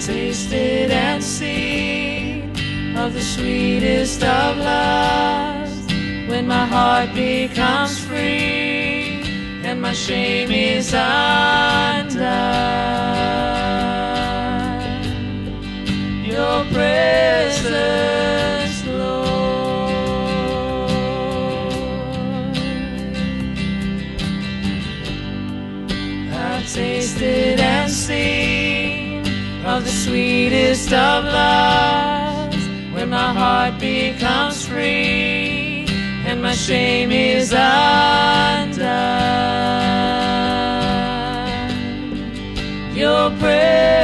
tasted and seen of the sweetest of loves when my heart becomes free and my shame is undone. Your presence. sweetest of loves when my heart becomes free and my shame is undone. Your prayer.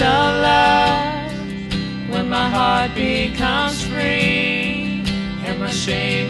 alive when my heart becomes free and my shame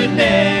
Yeah.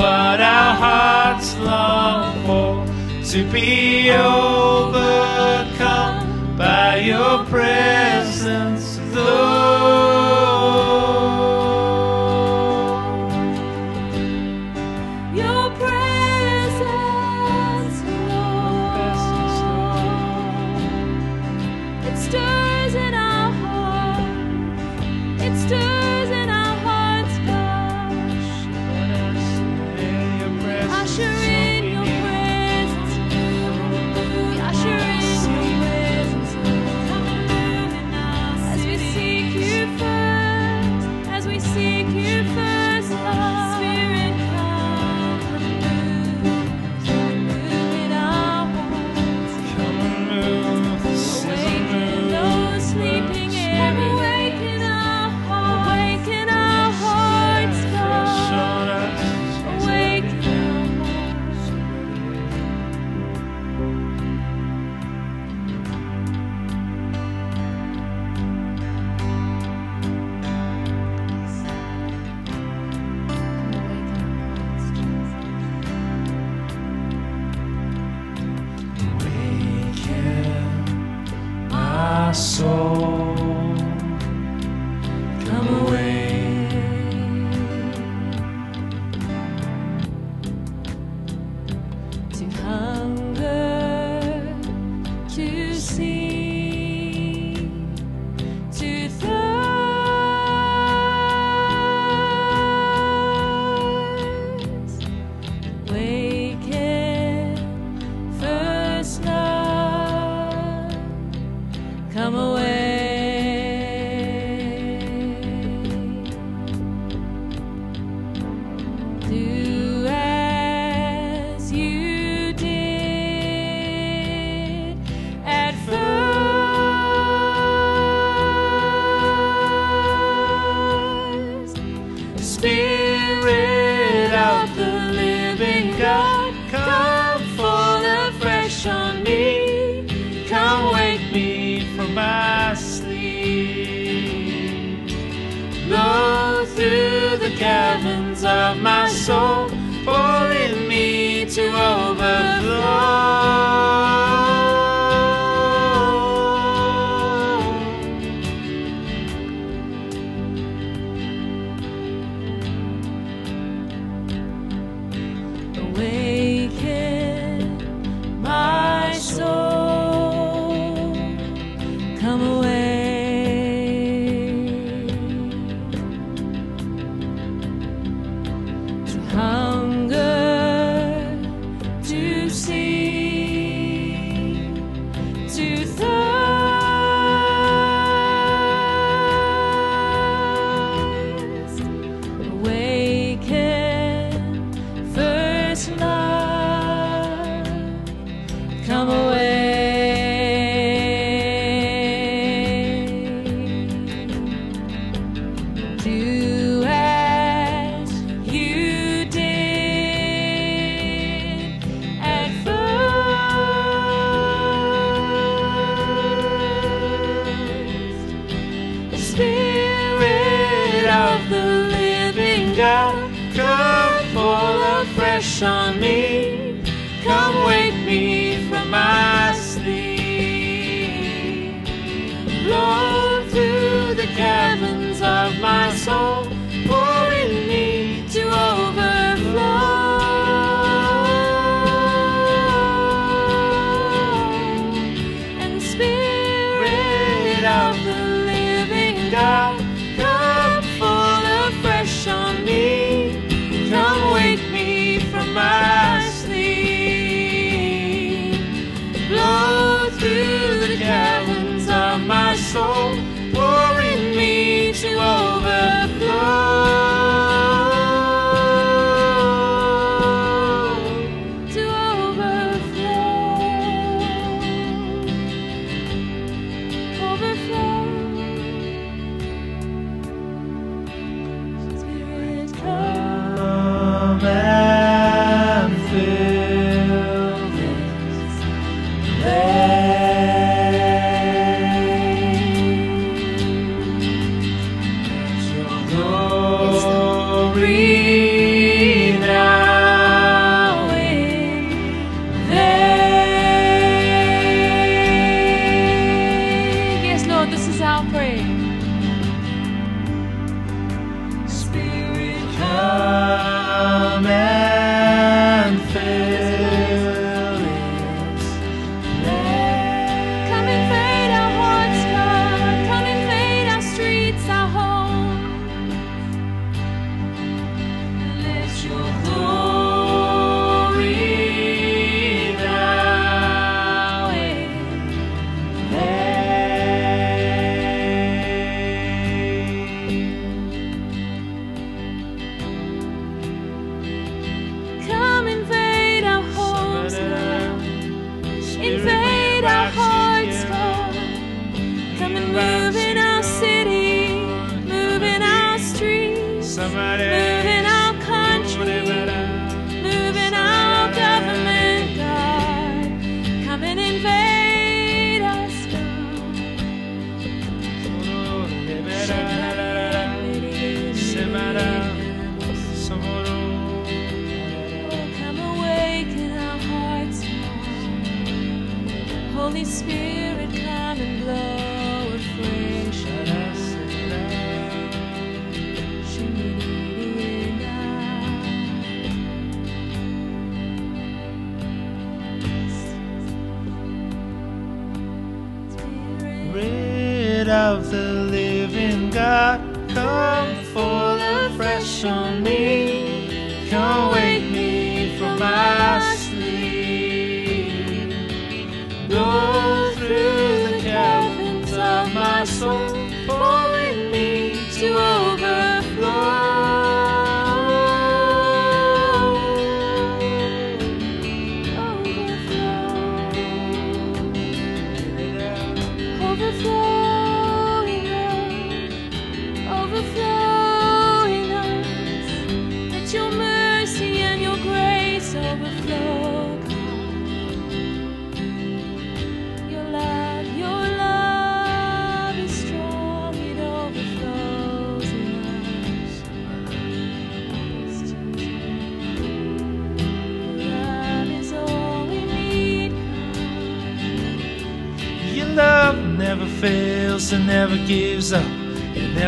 what our hearts long for, to be overcome by your prayer. só.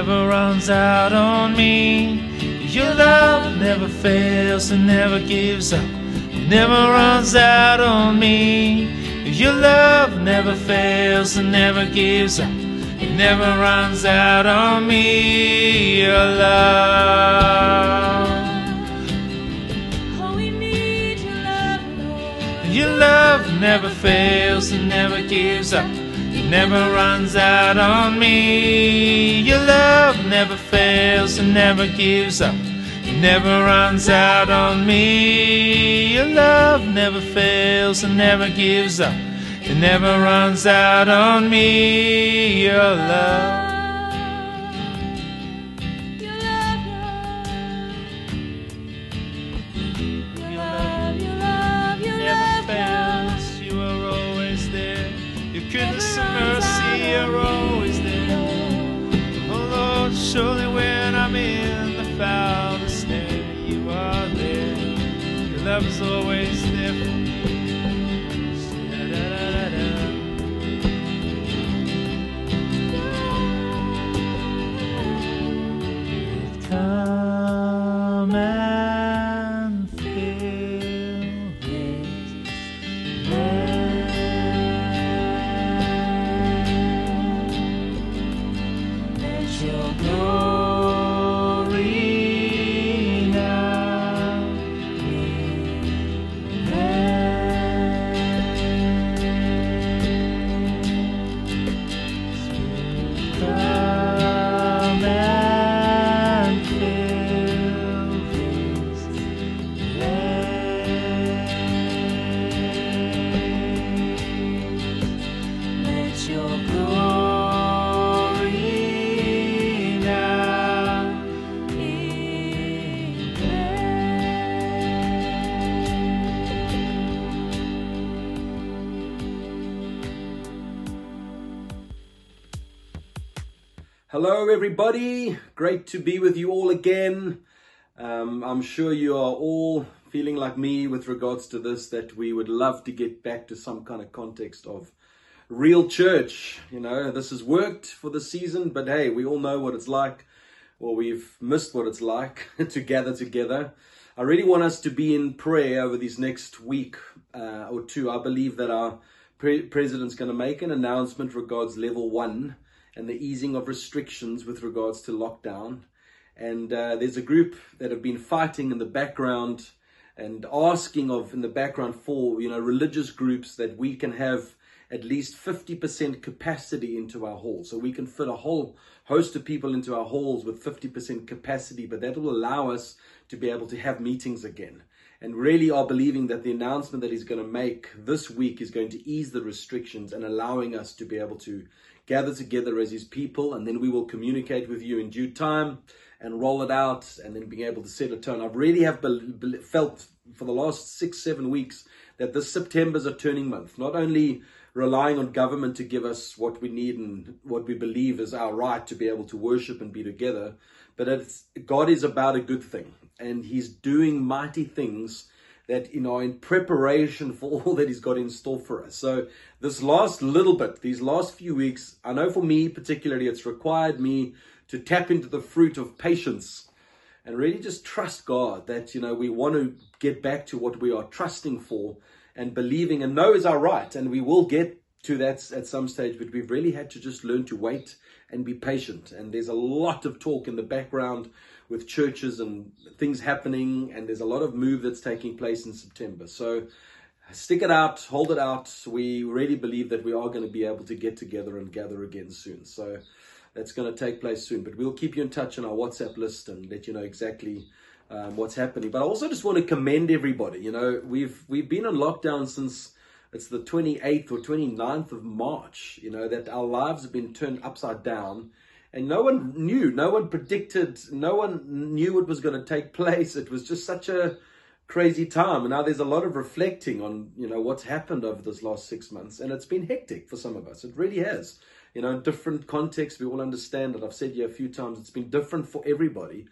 Never runs out on me. Your love never fails and never gives up. It never runs out on me. Your love never fails and never gives up. It never runs out on me. Your love. Oh, we need your love, Lord. Your love never fails and never gives up. It never runs out on me. Never fails and never gives up. It never runs out on me. Your love never fails and never gives up. It never runs out on me. Your love. Is always Hello, everybody. Great to be with you all again. Um, I'm sure you are all feeling like me with regards to this, that we would love to get back to some kind of context of real church. You know, this has worked for the season, but hey, we all know what it's like, or we've missed what it's like to gather together. I really want us to be in prayer over these next week uh, or two. I believe that our pre- president's going to make an announcement regards level one and the easing of restrictions with regards to lockdown. And uh, there's a group that have been fighting in the background and asking of in the background for you know religious groups that we can have at least 50% capacity into our halls. So we can fit a whole host of people into our halls with 50% capacity, but that will allow us to be able to have meetings again. And really are believing that the announcement that he's going to make this week is going to ease the restrictions and allowing us to be able to gather together as his people. And then we will communicate with you in due time and roll it out and then being able to set a tone. I really have bel bel- felt for the last six, seven weeks that this September is a turning month. Not only relying on government to give us what we need and what we believe is our right to be able to worship and be together, but God is about a good thing and He's doing mighty things that you know in preparation for all that he's got in store for us. So this last little bit, these last few weeks, I know for me particularly, it's required me to tap into the fruit of patience and really just trust God that you know we want to get back to what we are trusting for and believing and know is our right, and we will get to that at some stage. But we've really had to just learn to wait and be patient. And there's a lot of talk in the background with churches and things happening, and there's a lot of move that's taking place in September. So stick it out, hold it out. We really believe that we are going to be able to get together and gather again soon. So that's going to take place soon. But we'll keep you in touch on our WhatsApp list and let you know exactly um, what's happening. But I also just want to commend everybody. You know, we've we've been on lockdown since it's the 28th or 29th of March. You know that our lives have been turned upside down. And no one knew, no one predicted, no one knew what was going to take place. It was just such a crazy time. And now there's a lot of reflecting on, you know, what's happened over this last six months. And it's been hectic for some of us. It really has. You know, in different contexts, we all understand it. I've said here a few times, it's been different for everybody.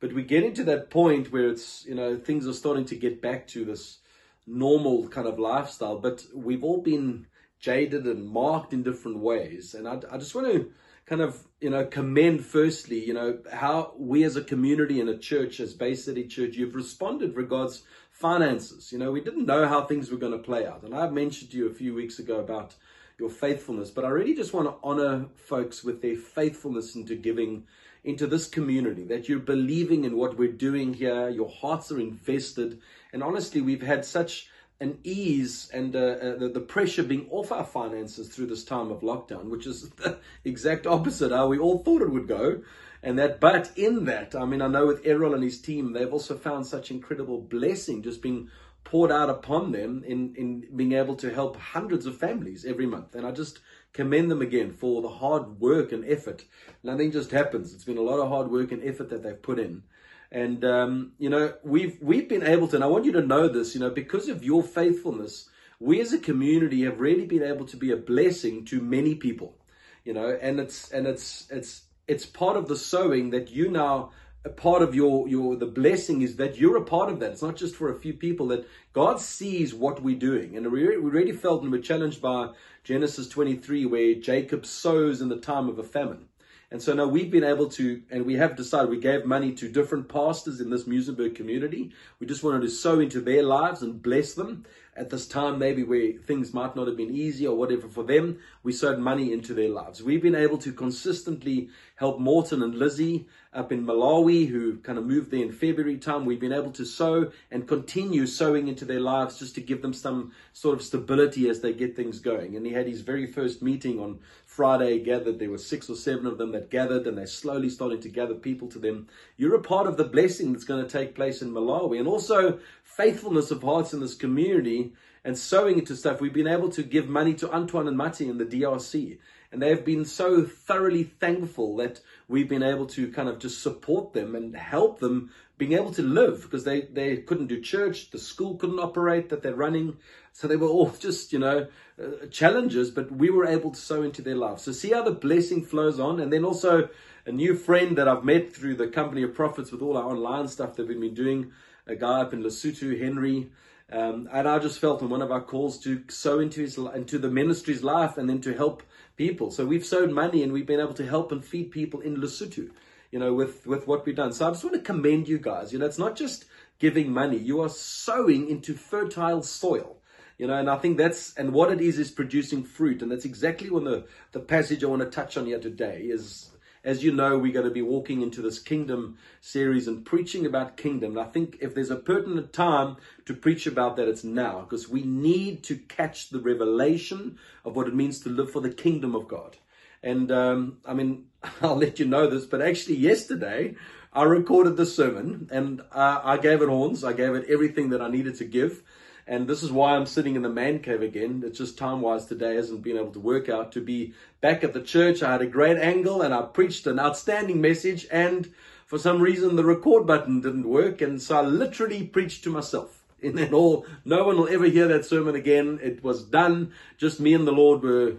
But we're getting to that point where it's, you know, things are starting to get back to this normal kind of lifestyle. But we've all been jaded and marked in different ways. And I, I just want to kind of, you know, commend firstly, you know, how we as a community and a church, as Bay City Church, you've responded regards finances. You know, we didn't know how things were going to play out. And I mentioned to you a few weeks ago about your faithfulness, but I really just want to honor folks with their faithfulness into giving into this community, that you're believing in what we're doing here, your hearts are invested. And honestly, we've had such an ease and uh, uh, the, pressure being off our finances through this time of lockdown, which is the exact opposite how we all thought it would go. And that, but in that, I mean, I know with Errol and his team, they've also found such incredible blessing just being poured out upon them in, in being able to help hundreds of families every month. And I just commend them again for the hard work and effort. Nothing just happens. It's been a lot of hard work and effort that they've put in. And um, you know, we've we've been able to, and I want you to know this, you know, because of your faithfulness, we as a community have really been able to be a blessing to many people. You know, and it's and it's it's it's part of the sowing that you now a part of your your the blessing is that you're a part of that. It's not just for a few people that God sees what we're doing. And we, we really felt and we're challenged by Genesis 23, where Jacob sows in the time of a famine. And so now we've been able to, and we have decided, we gave money to different pastors in this Muizenberg community. We just wanted to sow into their lives and bless them at this time, maybe where things might not have been easy or whatever for them. We sowed money into their lives. We've been able to consistently help Morton and Lizzie up in Malawi, who kind of moved there in February time. We've been able to sow and continue sowing into their lives just to give them some sort of stability as they get things going. And he had his very first meeting on Friday, gathered. There were six or seven of them that gathered, and they're slowly starting to gather people to them. You're a part of the blessing that's going to take place in Malawi, and also faithfulness of hearts in this community and sowing into stuff. We've been able to give money to Antoine and Mati in the DRC. And they've been so thoroughly thankful that we've been able to kind of just support them and help them being able to live because they, they couldn't do church, the school couldn't operate that they're running. So they were all just, you know, uh, challenges, but we were able to sow into their lives. So see how the blessing flows on. And then also a new friend that I've met through the company of prophets with all our online stuff that we've been doing, a guy up in Lesotho, Henry. Um, and I just felt on one of our calls to sow into his into the ministry's life and then to help people. So we've sowed money and we've been able to help and feed people in Lesotho, you know, with with what we've done. So I just want to commend you guys. You know, it's not just giving money; you are sowing into fertile soil. You know, and I think that's and what it is is producing fruit, and that's exactly when the the passage I want to touch on here today is as you know, we're going to be walking into this kingdom series and preaching about kingdom. And I think if there's a pertinent time to preach about that, it's now because we need to catch the revelation of what it means to live for the kingdom of God. And um, I mean, I'll let you know this, but actually, yesterday I recorded the sermon and uh, I gave it horns. I gave it everything that I needed to give. And this is why I'm sitting in the man cave again. It's just time wise today hasn't been able to work out to be back at the church. I had a great angle and I preached an outstanding message. And for some reason, the record button didn't work. And so I literally preached to myself. And then all, no one will ever hear that sermon again. It was done. Just me and the Lord were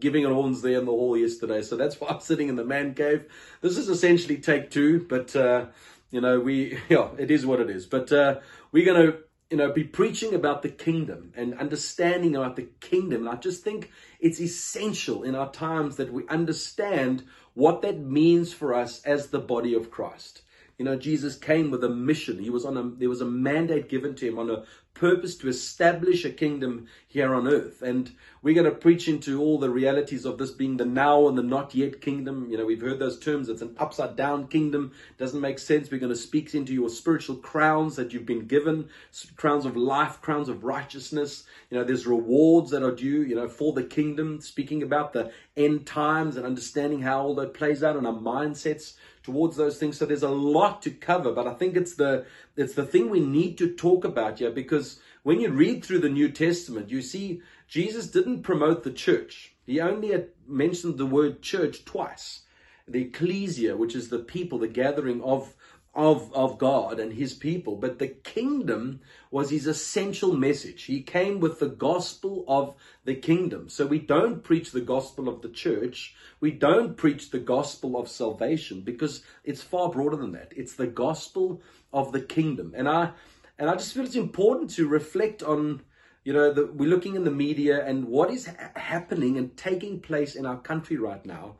giving it horns there in the hall yesterday. So that's why I'm sitting in the man cave. This is essentially take two, but, uh, you know, we, yeah, it is what it is. But, uh, we're going to you know, be preaching about the kingdom and understanding about the kingdom. And I just think it's essential in our times that we understand what that means for us as the body of Christ. You know, Jesus came with a mission. He was on a, there was a mandate given to him on a purpose to establish a kingdom here on earth. And we're going to preach into all the realities of this being the now and the not yet kingdom. You know, we've heard those terms. It's an upside down kingdom. Doesn't make sense. We're going to speak into your spiritual crowns that you've been given, crowns of life, crowns of righteousness. You know, there's rewards that are due, you know, for the kingdom, speaking about the end times and understanding how all that plays out in our mindsets towards those things. So there's a lot to cover, but I think it's the it's the thing we need to talk about here because when you read through the New Testament, you see Jesus didn't promote the church. He only mentioned the word church twice. The ecclesia, which is the people, the gathering of of, of God and his people, but the kingdom was his essential message. He came with the gospel of the kingdom. So we don't preach the gospel of the church. We don't preach the gospel of salvation because it's far broader than that. It's the gospel of the kingdom. And I and I just feel it's important to reflect on you know, the, we're looking in the media and what is ha- happening and taking place in our country right now.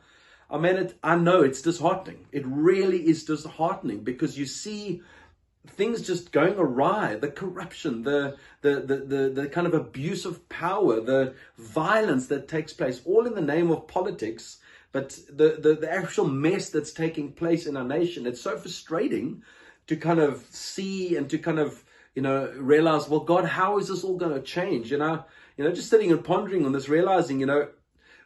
I mean, it, I know it's disheartening. It really is disheartening because you see things just going awry. The corruption the, the the the the kind of abuse of power the violence that takes place all in the name of politics. But the, the the actual mess that's taking place in our nation it's so frustrating to kind of see and to kind of you know realize well god how is this all going to change you know you know just sitting and pondering on this realizing you know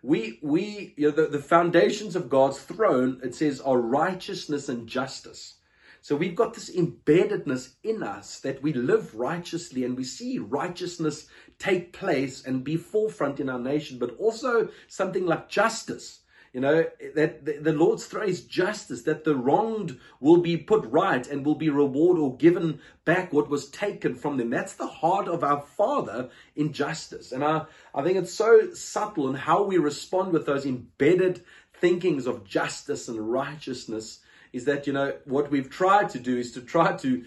we we you know the, the foundations of God's throne it says are righteousness and justice. So we've got this embeddedness in us that we live righteously and we see righteousness take place and be forefront in our nation, but also something like justice. You know, that the, Lord's throne is justice, that the wronged will be put right and will be rewarded or given back what was taken from them. That's the heart of our Father in justice. And I, I think it's so subtle in how we respond with those embedded thinkings of justice and righteousness is that, you know, what we've tried to do is to try to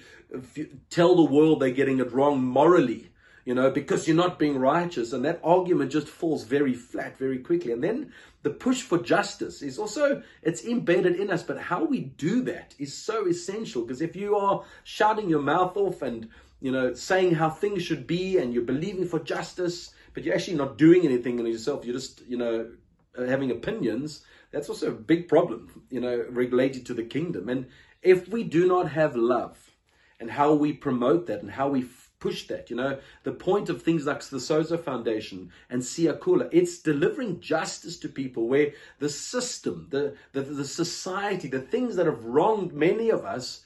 tell the world they're getting it wrong morally you know, because you're not being righteous. And that argument just falls very flat very quickly. And then the push for justice is also, it's embedded in us. But how we do that is so essential because if you are shouting your mouth off and, you know, saying how things should be and you're believing for justice, but you're actually not doing anything in yourself, you're just, you know, uh, having opinions, that's also a big problem, you know, related to the kingdom. And if we do not have love and how we promote that and how we push that. You know, the point of things like the Sozo Foundation and Siakula, it's delivering justice to people where the system, the, the, the society, the things that have wronged many of us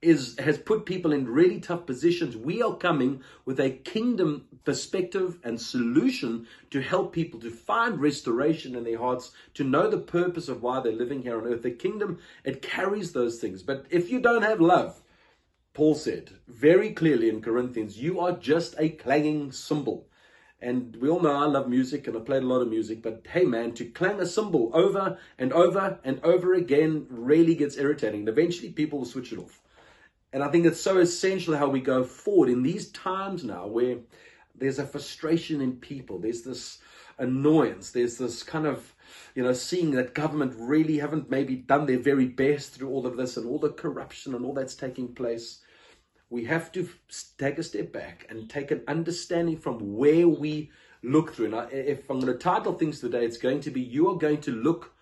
is has put people in really tough positions. We are coming with a kingdom perspective and solution to help people to find restoration in their hearts, to know the purpose of why they're living here on earth. The kingdom, it carries those things. But if you don't have love, Paul said very clearly in Corinthians, you are just a clanging cymbal. And we all know I love music and I played a lot of music, but hey man, to clang a cymbal over and over and over again really gets irritating. And eventually people will switch it off. And I think it's so essential how we go forward in these times now where there's a frustration in people, there's this annoyance, there's this kind of, you know, seeing that government really haven't maybe done their very best through all of this and all the corruption and all that's taking place we have to take a step back and take an understanding from where we look through. Now, if I'm going to title things today, it's going to be You are going to look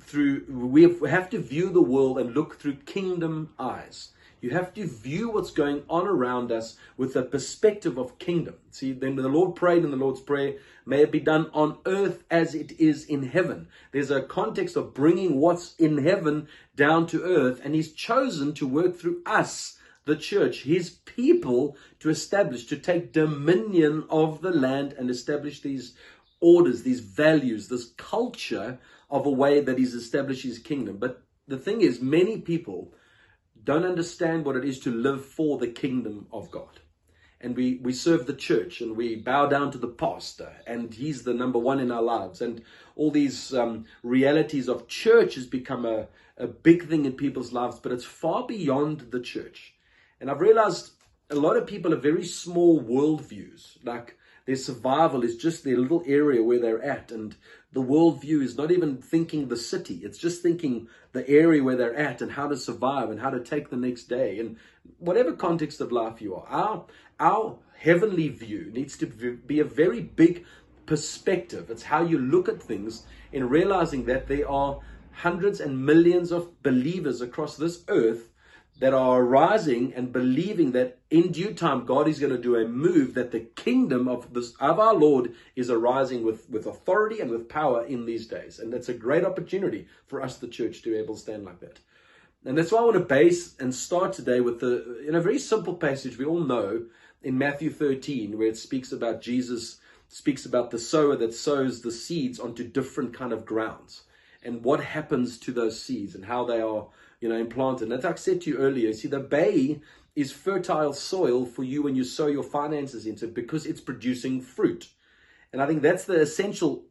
through, we have to view the world and look through kingdom eyes. You have to view what's going on around us with a perspective of kingdom. See, then the Lord prayed in the Lord's Prayer, may it be done on earth as it is in heaven. There's a context of bringing what's in heaven down to earth, and He's chosen to work through us the church, his people, to establish, to take dominion of the land and establish these orders, these values, this culture of a way that he's established his kingdom. But the thing is, many people don't understand what it is to live for the kingdom of God. And we, we serve the church and we bow down to the pastor, and he's the number one in our lives. And all these um, realities of church has become a, a big thing in people's lives, but it's far beyond the church. And I've realized a lot of people have very small worldviews. Like their survival is just their little area where they're at, and the worldview is not even thinking the city. It's just thinking the area where they're at and how to survive and how to take the next day and whatever context of life you are. Our our heavenly view needs to be a very big perspective. It's how you look at things in realizing that there are hundreds and millions of believers across this earth that are arising and believing that in due time God is going to do a move that the kingdom of this of our Lord is arising with with authority and with power in these days. And that's a great opportunity for us the church to be able to stand like that. And that's why I want to base and start today with the in a very simple passage we all know in Matthew 13 where it speaks about Jesus speaks about the sower that sows the seeds onto different kind of grounds and what happens to those seeds and how they are you know, implanted. As I said to you earlier, see, the bay is fertile soil for you when you sow your finances into because it's producing fruit. And I think that's the essential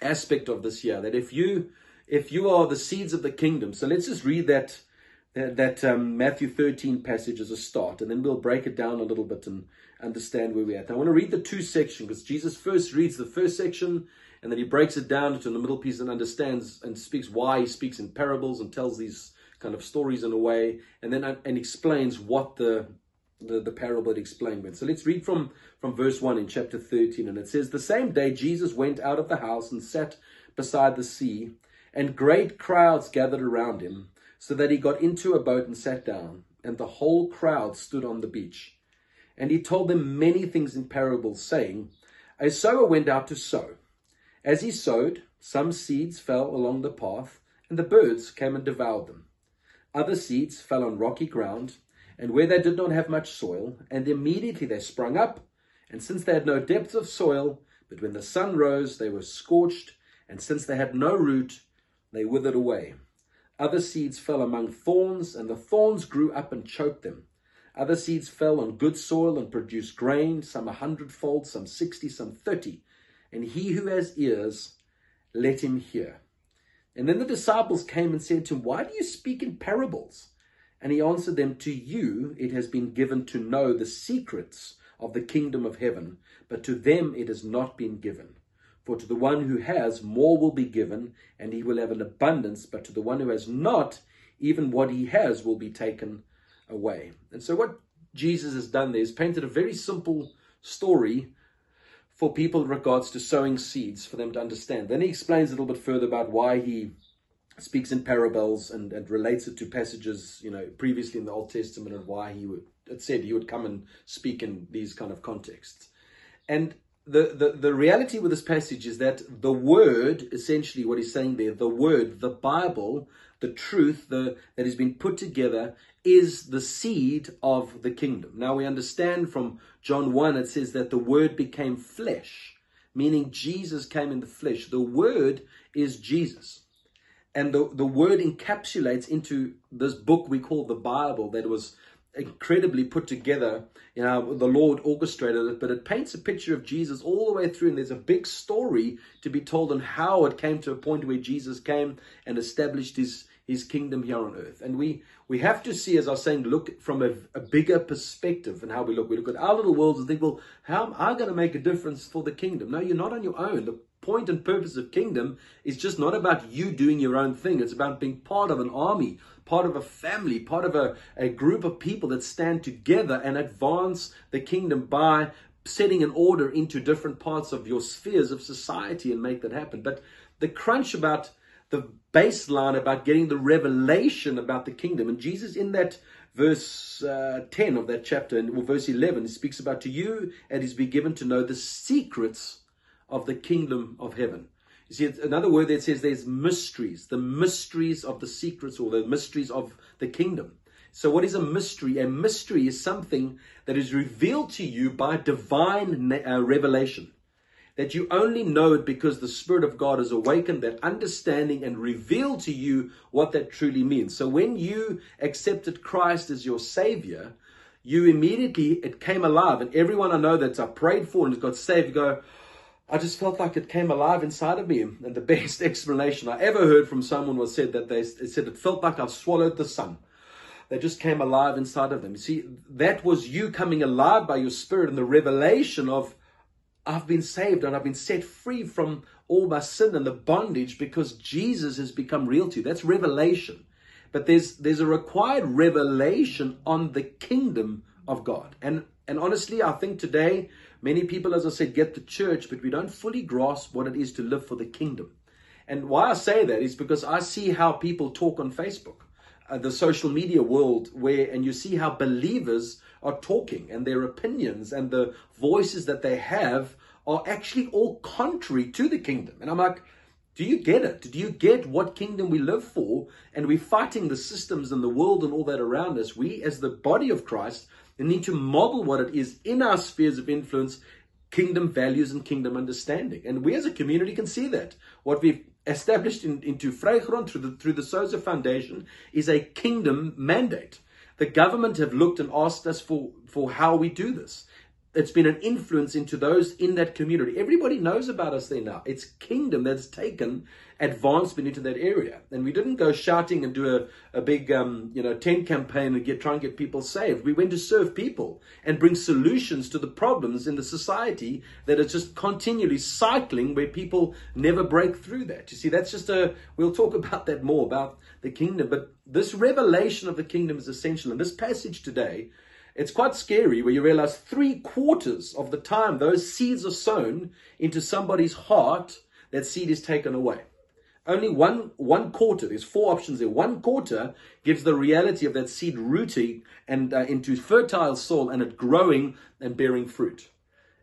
aspect of this year that if you if you are the seeds of the kingdom so let's just read that that, that um, matthew 13 passage as a start and then we'll break it down a little bit and understand where we're at i want to read the two sections because jesus first reads the first section and then he breaks it down into the middle piece and understands and speaks why he speaks in parables and tells these kind of stories in a way, and then uh, and explains what the the, the parable it explained with. So let's read from, from verse 1 in chapter 13. And it says, The same day Jesus went out of the house and sat beside the sea, and great crowds gathered around him, so that he got into a boat and sat down, and the whole crowd stood on the beach. And he told them many things in parables, saying, A sower went out to sow. As he sowed, some seeds fell along the path, and the birds came and devoured them. Other seeds fell on rocky ground, and where they did not have much soil, and immediately they sprung up. And since they had no depth of soil, but when the sun rose, they were scorched, and since they had no root, they withered away. Other seeds fell among thorns, and the thorns grew up and choked them. Other seeds fell on good soil and produced grain, some a hundredfold, some sixty, some thirty. And he who has ears, let him hear. And then the disciples came and said to him, Why do you speak in parables? And he answered them, To you it has been given to know the secrets of the kingdom of heaven, but to them it has not been given. For to the one who has, more will be given, and he will have an abundance, but to the one who has not, even what he has will be taken away. And so, what Jesus has done there is painted a very simple story for people in regards to sowing seeds for them to understand. Then he explains a little bit further about why he speaks in parables and, and relates it to passages, you know, previously in the Old Testament and why he would it said he would come and speak in these kind of contexts. And the, the, the reality with this passage is that the word, essentially what he's saying there, the word, the Bible, the truth the, that has been put together is the seed of the kingdom. Now we understand from John 1, it says that the word became flesh, meaning Jesus came in the flesh. The word is Jesus. And the, the word encapsulates into this book we call the Bible that was incredibly put together. You know, the Lord orchestrated it, but it paints a picture of Jesus all the way through. And there's a big story to be told on how it came to a point where Jesus came and established his his kingdom here on earth. And we we have to see, as I was saying, look from a, a bigger perspective and how we look. We look at our little worlds and think, well, how am I going to make a difference for the kingdom? No, you're not on your own. The point and purpose of kingdom is just not about you doing your own thing. It's about being part of an army, part of a family, part of a, a group of people that stand together and advance the kingdom by setting an order into different parts of your spheres of society and make that happen. But the crunch about the baseline about getting the revelation about the kingdom. And Jesus, in that verse uh, 10 of that chapter, or verse 11, speaks about to you it is be given to know the secrets of the kingdom of heaven. You see, another word that says there's mysteries, the mysteries of the secrets or the mysteries of the kingdom. So, what is a mystery? A mystery is something that is revealed to you by divine uh, revelation that you only know it because the Spirit of God has awakened that understanding and revealed to you what that truly means. So when you accepted Christ as your Savior, you immediately, it came alive. And everyone I know that's I prayed for and has got saved go, I just felt like it came alive inside of me. And the best explanation I ever heard from someone was said that they said it felt like I've swallowed the sun. they just came alive inside of them. You see, that was you coming alive by your spirit and the revelation of I've been saved and I've been set free from all my sin and the bondage because Jesus has become real to you. That's revelation. But there's there's a required revelation on the kingdom of God. And and honestly, I think today many people, as I said, get the church, but we don't fully grasp what it is to live for the kingdom. And why I say that is because I see how people talk on Facebook, uh, the social media world, where, and you see how believers are talking and their opinions and the voices that they have are actually all contrary to the kingdom. And I'm like, do you get it? Do you get what kingdom we live for? And we're fighting the systems and the world and all that around us. We, as the body of Christ, need to model what it is in our spheres of influence kingdom values and kingdom understanding. And we as a community can see that. What we've established in, into Vrygrond through the, through the Sozo Foundation is a kingdom mandate. The government have looked and asked us for, for how we do this. It's been an influence into those in that community. Everybody knows about us there now. It's kingdom that's taken advancement into that area. And we didn't go shouting and do a, a big um, you know tent campaign and get try and get people saved. We went to serve people and bring solutions to the problems in the society that are just continually cycling where people never break through that. You see, that's just a we'll talk about that more about the kingdom. But this revelation of the kingdom is essential. And this passage today it's quite scary where you realize three quarters of the time those seeds are sown into somebody's heart, that seed is taken away. Only one one quarter. There's four options there. One quarter gives the reality of that seed rooting and uh, into fertile soil and it growing and bearing fruit.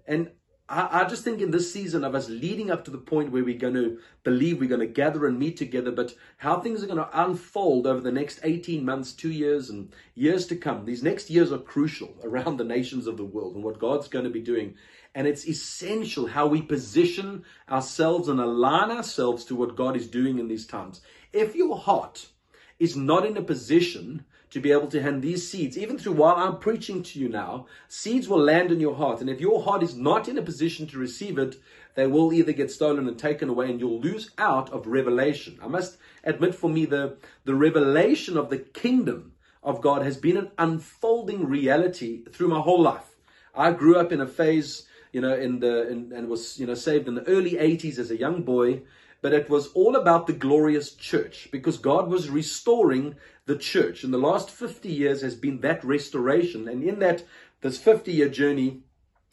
And I, I just think in this season of us leading up to the point where we're going to believe we're going to gather and meet together, but how things are going to unfold over the next 18 months, two years, and years to come. These next years are crucial around the nations of the world and what God's going to be doing. And it's essential how we position ourselves and align ourselves to what God is doing in these times. If your heart is not in a position to be able to hand these seeds, even through while I'm preaching to you now, seeds will land in your heart. And if your heart is not in a position to receive it, they will either get stolen and taken away and you'll lose out of revelation. I must admit for me, the, the revelation of the kingdom of God has been an unfolding reality through my whole life. I grew up in a phase, you know, in the, in, and was, you know, saved in the early 80s as a young boy but it was all about the glorious church because God was restoring the church. And the last 50 years has been that restoration. And in that, this 50 year journey,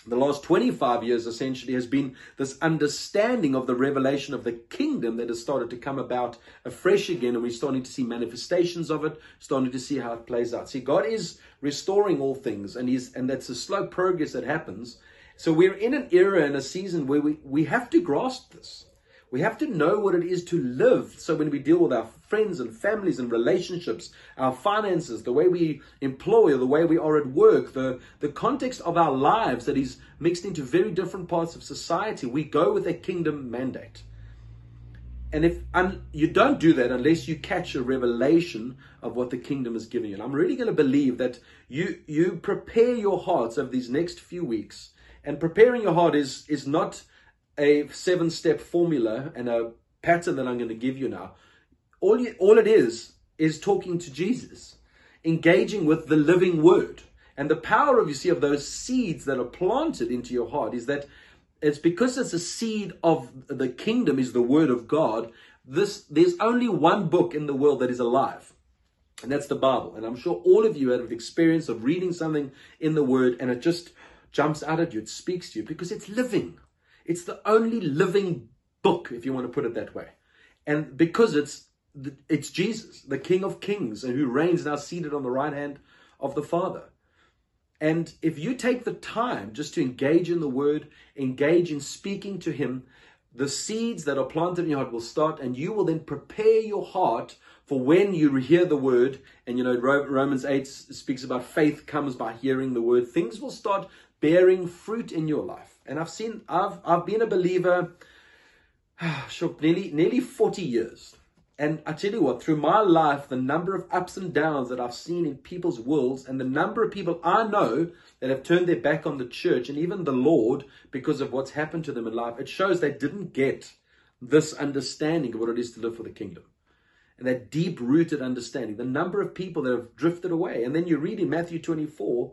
the last 25 years essentially has been this understanding of the revelation of the kingdom that has started to come about afresh again. And we're starting to see manifestations of it, starting to see how it plays out. See, God is restoring all things, and He's and that's a slow progress that happens. So we're in an era and a season where we, we have to grasp this. We have to know what it is to live. So when we deal with our friends and families and relationships, our finances, the way we employ, the way we are at work, the, the context of our lives that is mixed into very different parts of society, we go with a kingdom mandate. And if un, you don't do that unless you catch a revelation of what the kingdom is giving you, and I'm really going to believe that you you prepare your hearts over these next few weeks. And preparing your heart is is not a seven step formula and a pattern that I'm going to give you now. All, you, all it is, is talking to Jesus, engaging with the living word. And the power of, you see, of those seeds that are planted into your heart is that it's because it's a seed of the kingdom, is the word of God. This, there's only one book in the world that is alive. And that's the Bible. And I'm sure all of you have experience of reading something in the word and it just jumps out at you. It speaks to you because it's living. It's the only living book, if you want to put it that way. And because it's it's Jesus, the King of Kings, and who reigns now seated on the right hand of the Father. And if you take the time just to engage in the word, engage in speaking to him, the seeds that are planted in your heart will start, and you will then prepare your heart for when you hear the word. And you know, Romans 8 speaks about faith comes by hearing the word. Things will start bearing fruit in your life. And I've seen, I've, I've been a believer, sure, nearly, nearly 40 years. And I tell you what, through my life, the number of ups and downs that I've seen in people's worlds, and the number of people I know that have turned their back on the church and even the Lord because of what's happened to them in life, it shows they didn't get this understanding of what it is to live for the kingdom. and that deep rooted understanding, the number of people that have drifted away. And then you read in Matthew 24,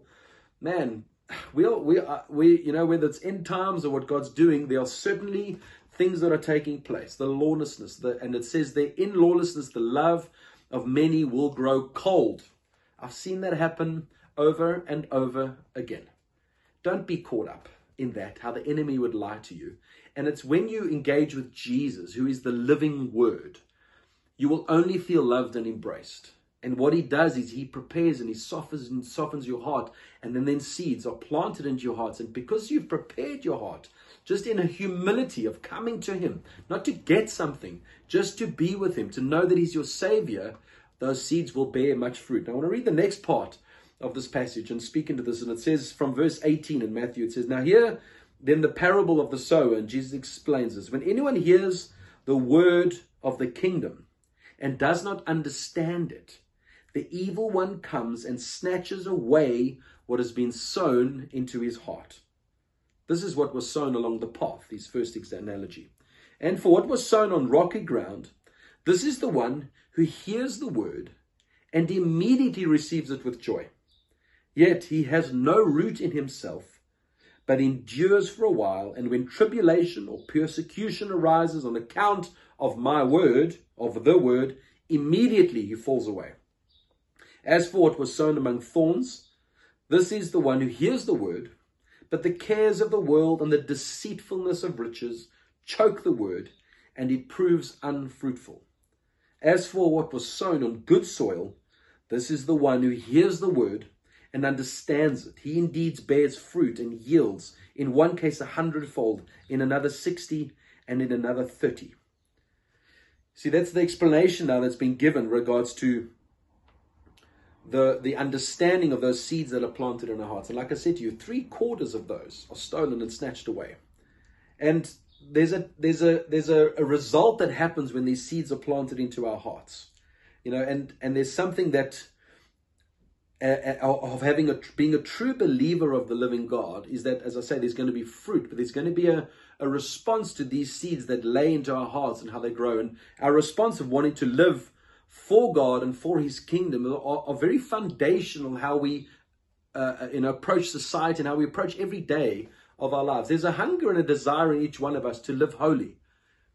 man, we are, we are, we, you know, whether it's end times or what God's doing, there are certainly things that are taking place. The lawlessness, the, and it says there, in lawlessness, the love of many will grow cold. I've seen that happen over and over again. Don't be caught up in that, how the enemy would lie to you. And it's when you engage with Jesus, who is the living word, you will only feel loved and embraced. And what he does is he prepares and he softens and softens your heart, and then then seeds are planted into your hearts. And because you've prepared your heart, just in a humility of coming to him, not to get something, just to be with him, to know that he's your savior, those seeds will bear much fruit. Now, I want to read the next part of this passage and speak into this. And it says from verse 18 in Matthew, it says, Now here, then the parable of the sower, and Jesus explains this. When anyone hears the word of the kingdom and does not understand it, the evil one comes and snatches away what has been sown into his heart. This is what was sown along the path, his first analogy. And for what was sown on rocky ground, this is the one who hears the word and immediately receives it with joy. Yet he has no root in himself, but endures for a while. And when tribulation or persecution arises on account of my word, of the word, immediately he falls away. As for what was sown among thorns, this is the one who hears the word, but the cares of the world and the deceitfulness of riches choke the word, and it proves unfruitful. As for what was sown on good soil, this is the one who hears the word and understands it. He indeed bears fruit and yields, in one case a hundredfold, in another sixty, and in another thirty. See, that's the explanation now that's been given regards to the, the understanding of those seeds that are planted in our hearts. And like I said to you, three quarters of those are stolen and snatched away. And there's a there's a there's a, a result that happens when these seeds are planted into our hearts. You know, and and there's something that uh, of having a being a true believer of the living God is that, as I say, there's going to be fruit, but there's going to be a, a response to these seeds that lay into our hearts and how they grow. And our response of wanting to live for God and for His kingdom are, are very foundational. How we, uh, you know, approach society and how we approach every day of our lives. There's a hunger and a desire in each one of us to live holy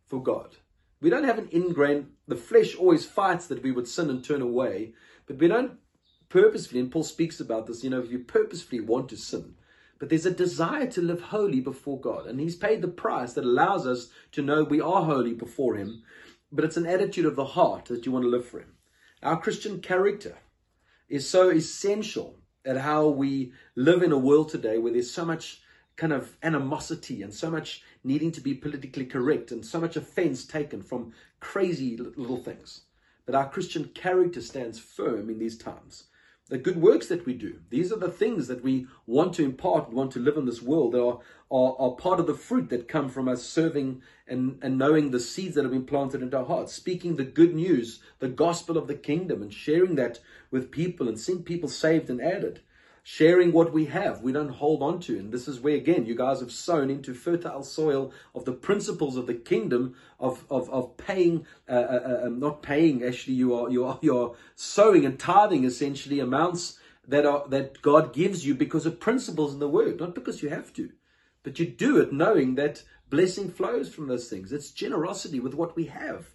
for God. We don't have an ingrained. The flesh always fights that we would sin and turn away, but we don't purposefully, and Paul speaks about this, you know, if you purposefully want to sin, but there's a desire to live holy before God. And He's paid the price that allows us to know we are holy before Him, but it's an attitude of the heart that you want to live for Him. Our Christian character is so essential at how we live in a world today where there's so much kind of animosity and so much needing to be politically correct and so much offense taken from crazy little things. But our Christian character stands firm in these times the good works that we do. These are the things that we want to impart we want to live in this world. They are, are, are part of the fruit that come from us serving and, and knowing the seeds that have been planted into our hearts, speaking the good news, the gospel of the kingdom, and sharing that with people and seeing people saved and added sharing what we have, we don't hold on to. And this is where, again, you guys have sown into fertile soil of the principles of the kingdom of, of, of paying, uh, uh, uh um, not paying, actually, you are, you are, you are sowing and tithing essentially amounts that are, that God gives you because of principles in the word, not because you have to. But you do it knowing that blessing flows from those things. It's generosity with what we have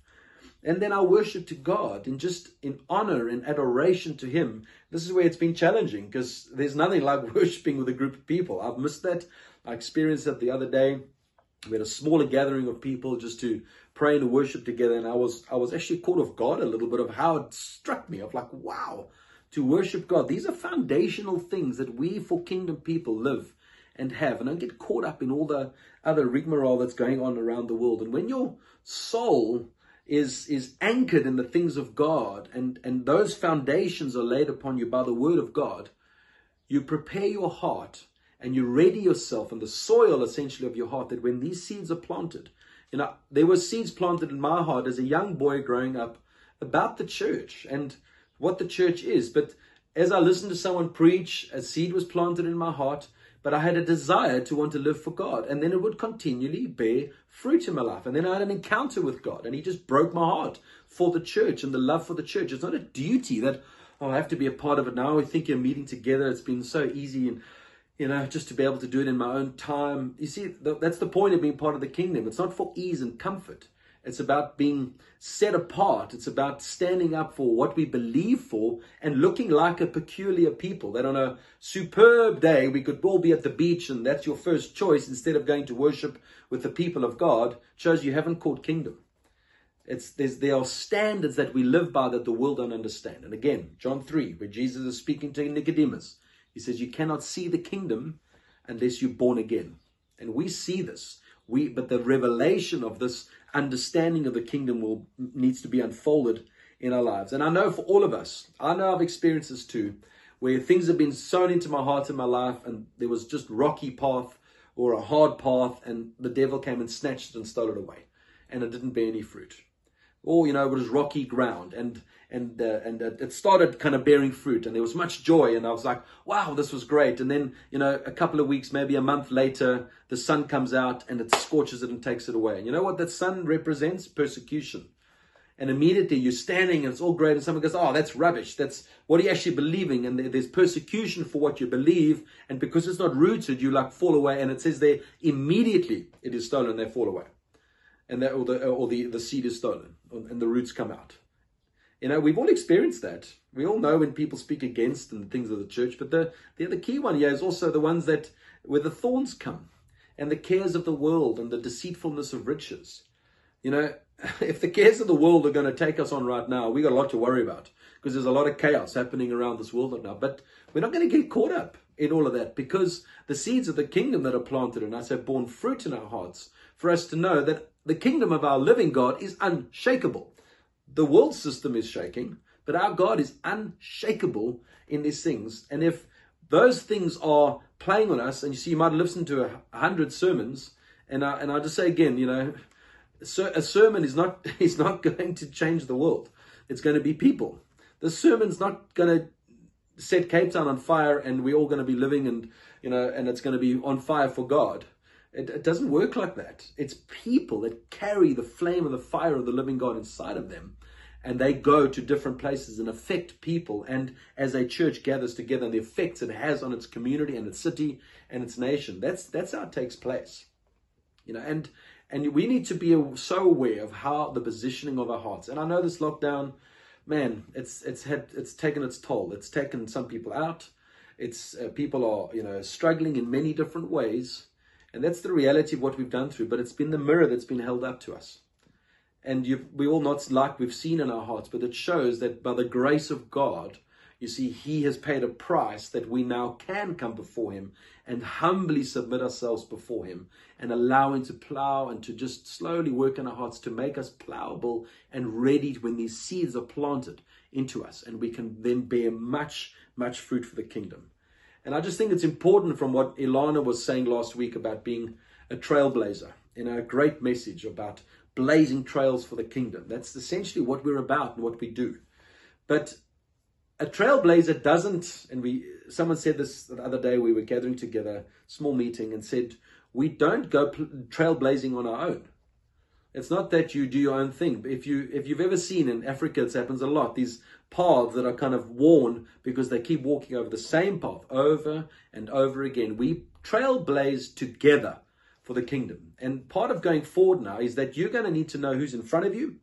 and then our worship to God in just in honor and adoration to Him. This is where it's been challenging because there's nothing like worshiping with a group of people. I've missed that. I experienced that the other day. We had a smaller gathering of people just to pray and worship together, and I was I was actually caught off guard a little bit of how it struck me of like, wow, to worship God. These are foundational things that we for kingdom people live and have, and don't get caught up in all the other rigmarole that's going on around the world. And when your soul is is anchored in the things of God and and those foundations are laid upon you by the word of God. You prepare your heart and you ready yourself in the soil essentially of your heart that when these seeds are planted you know there were seeds planted in my heart as a young boy growing up about the church and what the church is. But as I listened to someone preach a seed was planted in my heart but I had a desire to want to live for God. And then it would continually bear fruit in my life. And then I had an encounter with God, and He just broke my heart for the church and the love for the church. It's not a duty that, oh, I have to be a part of it now. I think you're meeting together. It's been so easy and you know, just to be able to do it in my own time. You see, that's the point of being part of the kingdom. It's not for ease and comfort. It's about being set apart. It's about standing up for what we believe for and looking like a peculiar people. That on a superb day, we could all be at the beach and that's your first choice instead of going to worship with the people of God, shows you haven't caught kingdom. It's, there are standards that we live by that the world don't understand. And again, John 3, where Jesus is speaking to Nicodemus, he says, You cannot see the kingdom unless you're born again. And we see this. We, but the revelation of this understanding of the kingdom will needs to be unfolded in our lives. And I know for all of us, I know I've experienced this too, where things have been sown into my heart and my life, and there was just rocky path or a hard path, and the devil came and snatched it and stole it away, and it didn't bear any fruit. Or you know, it was rocky ground, and and uh, and it started kind of bearing fruit. And there was much joy. And I was like wow this was great. And then you know a couple of weeks maybe a month later the sun comes out and it scorches it and takes it away. And you know what that sun represents? Persecution. And immediately you're standing and it's all great. And someone goes oh that's rubbish. That's what are you actually believing? And there's persecution for what you believe. And because it's not rooted you like fall away. And it says there immediately it is stolen. They fall away and that or the uh, or the the seed is stolen and the roots come out you know, we've all experienced that. We all know when people speak against and the things of the church, but the, the other key one here is also the ones that where the thorns come and the cares of the world and the deceitfulness of riches. You know, if the cares of the world are going to take us on right now, we got a lot to worry about because there's a lot of chaos happening around this world right now. But we're not going to get caught up in all of that because the seeds of the kingdom that are planted in us have borne fruit in our hearts for us to know that the kingdom of our living God is unshakable. The world system is shaking, but our God is unshakable in these things. And if those things are playing on us, and you see, you might listen to a hundred sermons, and I, and I just say again, you know, a sermon is not is not going to change the world. It's going to be people. The sermon's not going to set Cape Town on fire, and we're all going to be living, and you know, and it's going to be on fire for God. It, it doesn't work like that. It's people that carry the flame of the fire of the living God inside of them and they go to different places and affect people. And as a church gathers together the effects it has on its community and its city and its nation, that's that's how it takes place. You know, and and we need to be so aware of how the positioning of our hearts. And I know this lockdown, man, it's it's had it's taken its toll. It's taken some people out. It's uh, people are you know struggling in many different ways, and that's the reality of what we've done through. But it's been the mirror that's been held up to us and we all not like we've seen in our hearts, but it shows that by the grace of God, you see, He has paid a price that we now can come before Him and humbly submit ourselves before Him and allow Him to plow and to just slowly work in our hearts to make us plowable and ready when these seeds are planted into us and we can then bear much, much fruit for the kingdom. And I just think it's important from what Ilana was saying last week about being a trailblazer in a great message about blazing trails for the kingdom. That's essentially what we're about and what we do. But a trailblazer doesn't, and we someone said this the other day, we were gathering together, small meeting, and said, we don't go trailblazing on our own. It's not that you do your own thing. If you if you've ever seen in Africa, it happens a lot. These paths that are kind of worn because they keep walking over the same path over and over again. We trailblaze together for the kingdom. And part of going forward now is that you're going to need to know who's in front of you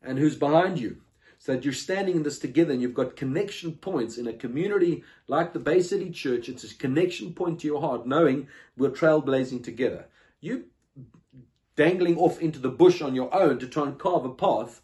and who's behind you. So that you're standing in this together and you've got connection points in a community like the Bay City Church. It's a connection point to your heart, knowing we're trailblazing together. You dangling off into the bush on your own to try and carve a path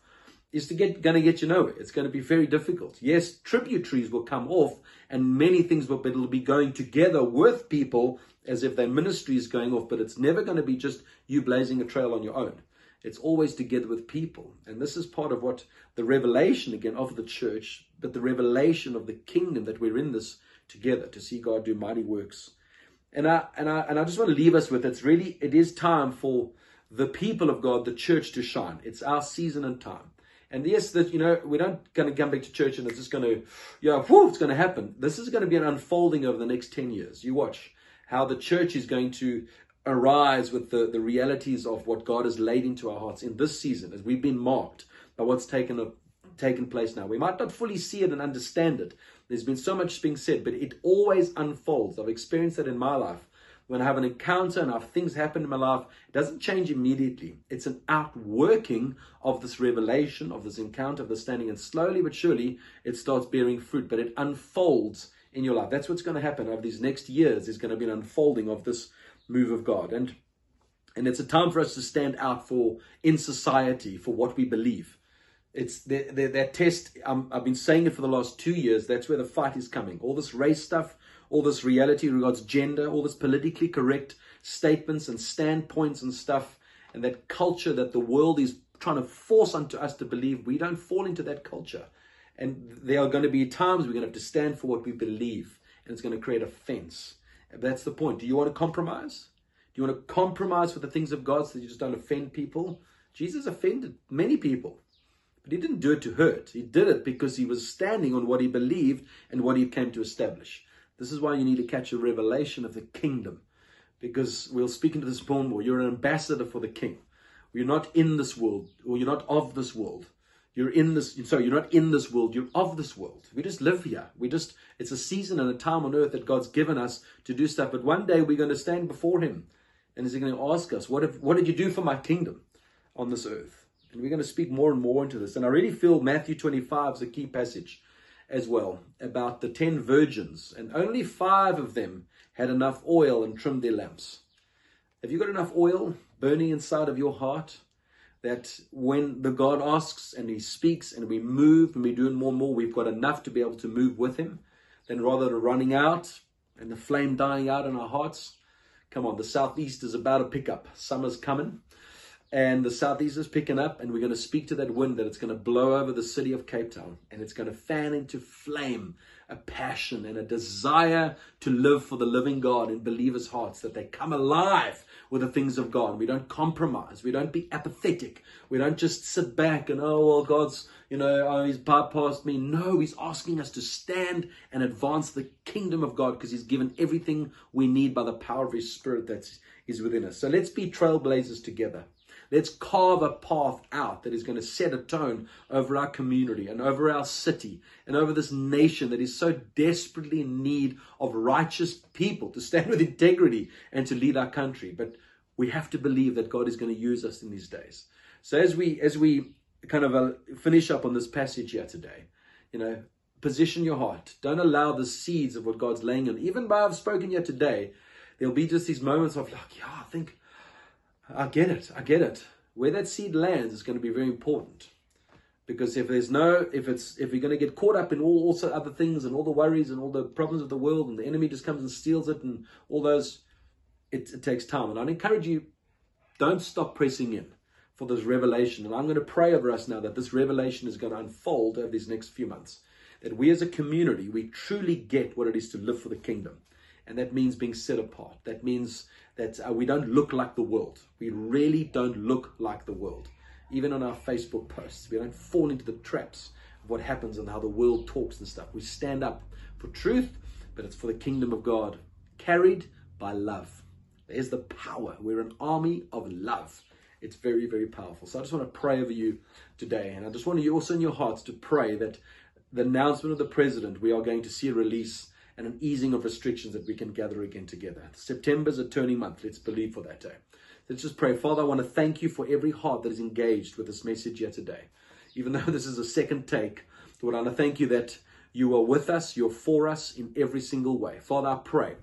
is to get going to get you nowhere. It's going to be very difficult. Yes, tributaries will come off, and many things will, it'll be going together with people as if their ministry is going off. But it's never going to be just you blazing a trail on your own. It's always together with people, and this is part of what the revelation again of the church, but the revelation of the kingdom that we're in this together to see God do mighty works. And I and I and I just want to leave us with it's really it is time for the people of God, the church to shine. It's our season and time. And yes, that you know, we're not going to come back to church and it's just going to, yeah, whew, it's going to happen. This is going to be an unfolding over the next 10 years. You watch. how the church is going to arise with the, the realities of what God has laid into our hearts in this season as we've been marked by what's taken a, taken place now. We might not fully see it and understand it. There's been so much being said, but it always unfolds. I've experienced that in my life. When I have an encounter and have things happen in my life, it doesn't change immediately. It's an outworking of this revelation, of this encounter, of the standing, and slowly but surely it starts bearing fruit, but it unfolds in your life. That's what's going to happen over these next years. Is going to be an unfolding of this move of God. And and it's a time for us to stand out for in society for what we believe. It's the, the, that test. Um, I've been saying it for the last two years. That's where the fight is coming. All this race stuff, all this reality regards gender, all this politically correct statements and standpoints and stuff, and that culture that the world is trying to force onto us to believe. We don't fall into that culture, and there are going to be times we're going to have to stand for what we believe, and it's going to create offense. That's the point. Do you want to compromise? Do you want to compromise with the things of God so that you just don't offend people? Jesus offended many people, but he didn't do it to hurt. He did it because he was standing on what he believed and what he came to establish. This is why you need to catch a revelation of the kingdom, because we'll speak into this more. You're an ambassador for the king. You're not in this world, or you're not of this world. You're in this, sorry, you're not in this world, you're of this world. We just live here. We just, it's a season and a time on earth that God's given us to do stuff. But one day we're going to stand before Him and He's going to ask us, what, if, what did you do for my kingdom on this earth? And we're going to speak more and more into this. And I really feel Matthew 25 is a key passage as well about the 10 virgins, and only five of them had enough oil and trimmed their lamps. Have you got enough oil burning inside of your heart? that when the God asks and He speaks and we move and we do more and more, we've got enough to be able to move with Him, then rather than running out and the flame dying out in our hearts. Come on, the southeast is about to pick up. Summer's coming, and the southeast is picking up, and we're going to speak to that wind that it's going to blow over the city of Cape Town, and it's going to fan into flame a passion and a desire to live for the living God in believers' hearts, that they come alive with the things of God. We don't compromise. We don't be apathetic. We don't just sit back and, oh, well, God's, you know, oh, he's bypassed me. No, he's asking us to stand and advance the kingdom of God because he's given everything we need by the power of his spirit that is within us. So let's be trailblazers together. Let's carve a path out that is going to set a tone over our community and over our city and over this nation that is so desperately in need of righteous people to stand with integrity and to lead our country. But we have to believe that God is going to use us in these days. So as we as we kind of uh, finish up on this passage here today, you know, position your heart. Don't allow the seeds of what God's laying on. Even by I've spoken here today, there'll be just these moments of like, yeah, I think I get it. I get it. Where that seed lands is going to be very important. Because if there's no, if it's, if you're going to get caught up in all also other things and all the worries and all the problems of the world and the enemy just comes and steals it and all those, it, it takes time. And I'd encourage you, don't stop pressing in for this revelation. And I'm going to pray over us now that this revelation is going to unfold over these next few months. That we as a community, we truly get what it is to live for the kingdom. And that means being set apart. That means that uh, we don't look like the world. We really don't look like the world. Even on our Facebook posts, we don't fall into the traps of what happens and how the world talks and stuff. We stand up for truth, but it's for the kingdom of God, carried by love. There's the power. We're an army of love. It's very, very powerful. So I just want to pray over you today. And I just want you also in your hearts to pray that the announcement of the president, we are going to see a release and an easing of restrictions that we can gather again together. September is a turning month. Let's believe for that day. Let's just pray. Father, I want to thank you for every heart that is engaged with this message here today. Even though this is a second take, Lord, I want to thank you that you are with us, you're for us in every single way. Father, I pray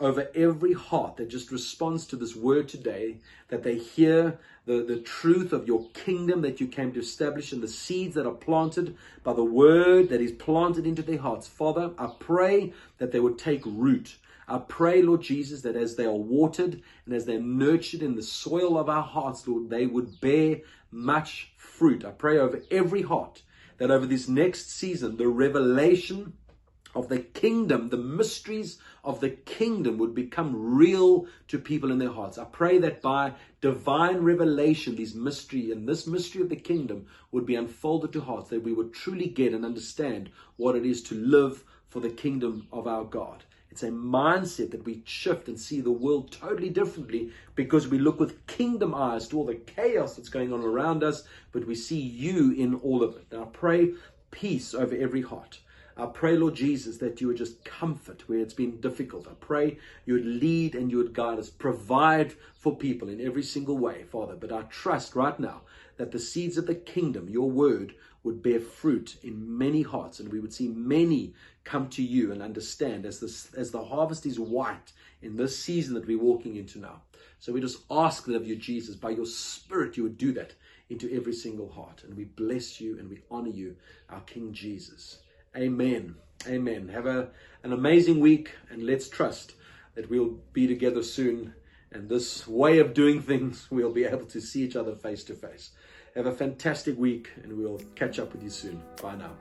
over every heart that just responds to this word today, that they hear the, the truth of your kingdom that you came to establish and the seeds that are planted by the word that is planted into their hearts. Father, I pray that they would take root. I pray, Lord Jesus, that as they are watered and as they're nurtured in the soil of our hearts, Lord, they would bear much fruit. I pray over every heart that over this next season, the revelation of the kingdom, the mysteries of the kingdom would become real to people in their hearts. I pray that by divine revelation, these mystery and this mystery of the kingdom would be unfolded to hearts, that we would truly get and understand what it is to live for the kingdom of our God. It's a mindset that we shift and see the world totally differently because we look with kingdom eyes to all the chaos that's going on around us, but we see you in all of it. Now, I pray peace over every heart. I pray, Lord Jesus, that you would just comfort where it's been difficult. I pray you would lead and you would guide us, provide for people in every single way, Father. But I trust right now that the seeds of the kingdom, your word, would bear fruit in many hearts and we would see many come to you and understand as this as the harvest is white in this season that we're walking into now. So we just ask that of you, Jesus, by your spirit you would do that into every single heart. And we bless you and we honor you, our King Jesus. Amen. Amen. Have a, an amazing week and let's trust that we'll be together soon. And this way of doing things, we'll be able to see each other face to face. Have a fantastic week and we'll catch up with you soon. Bye now.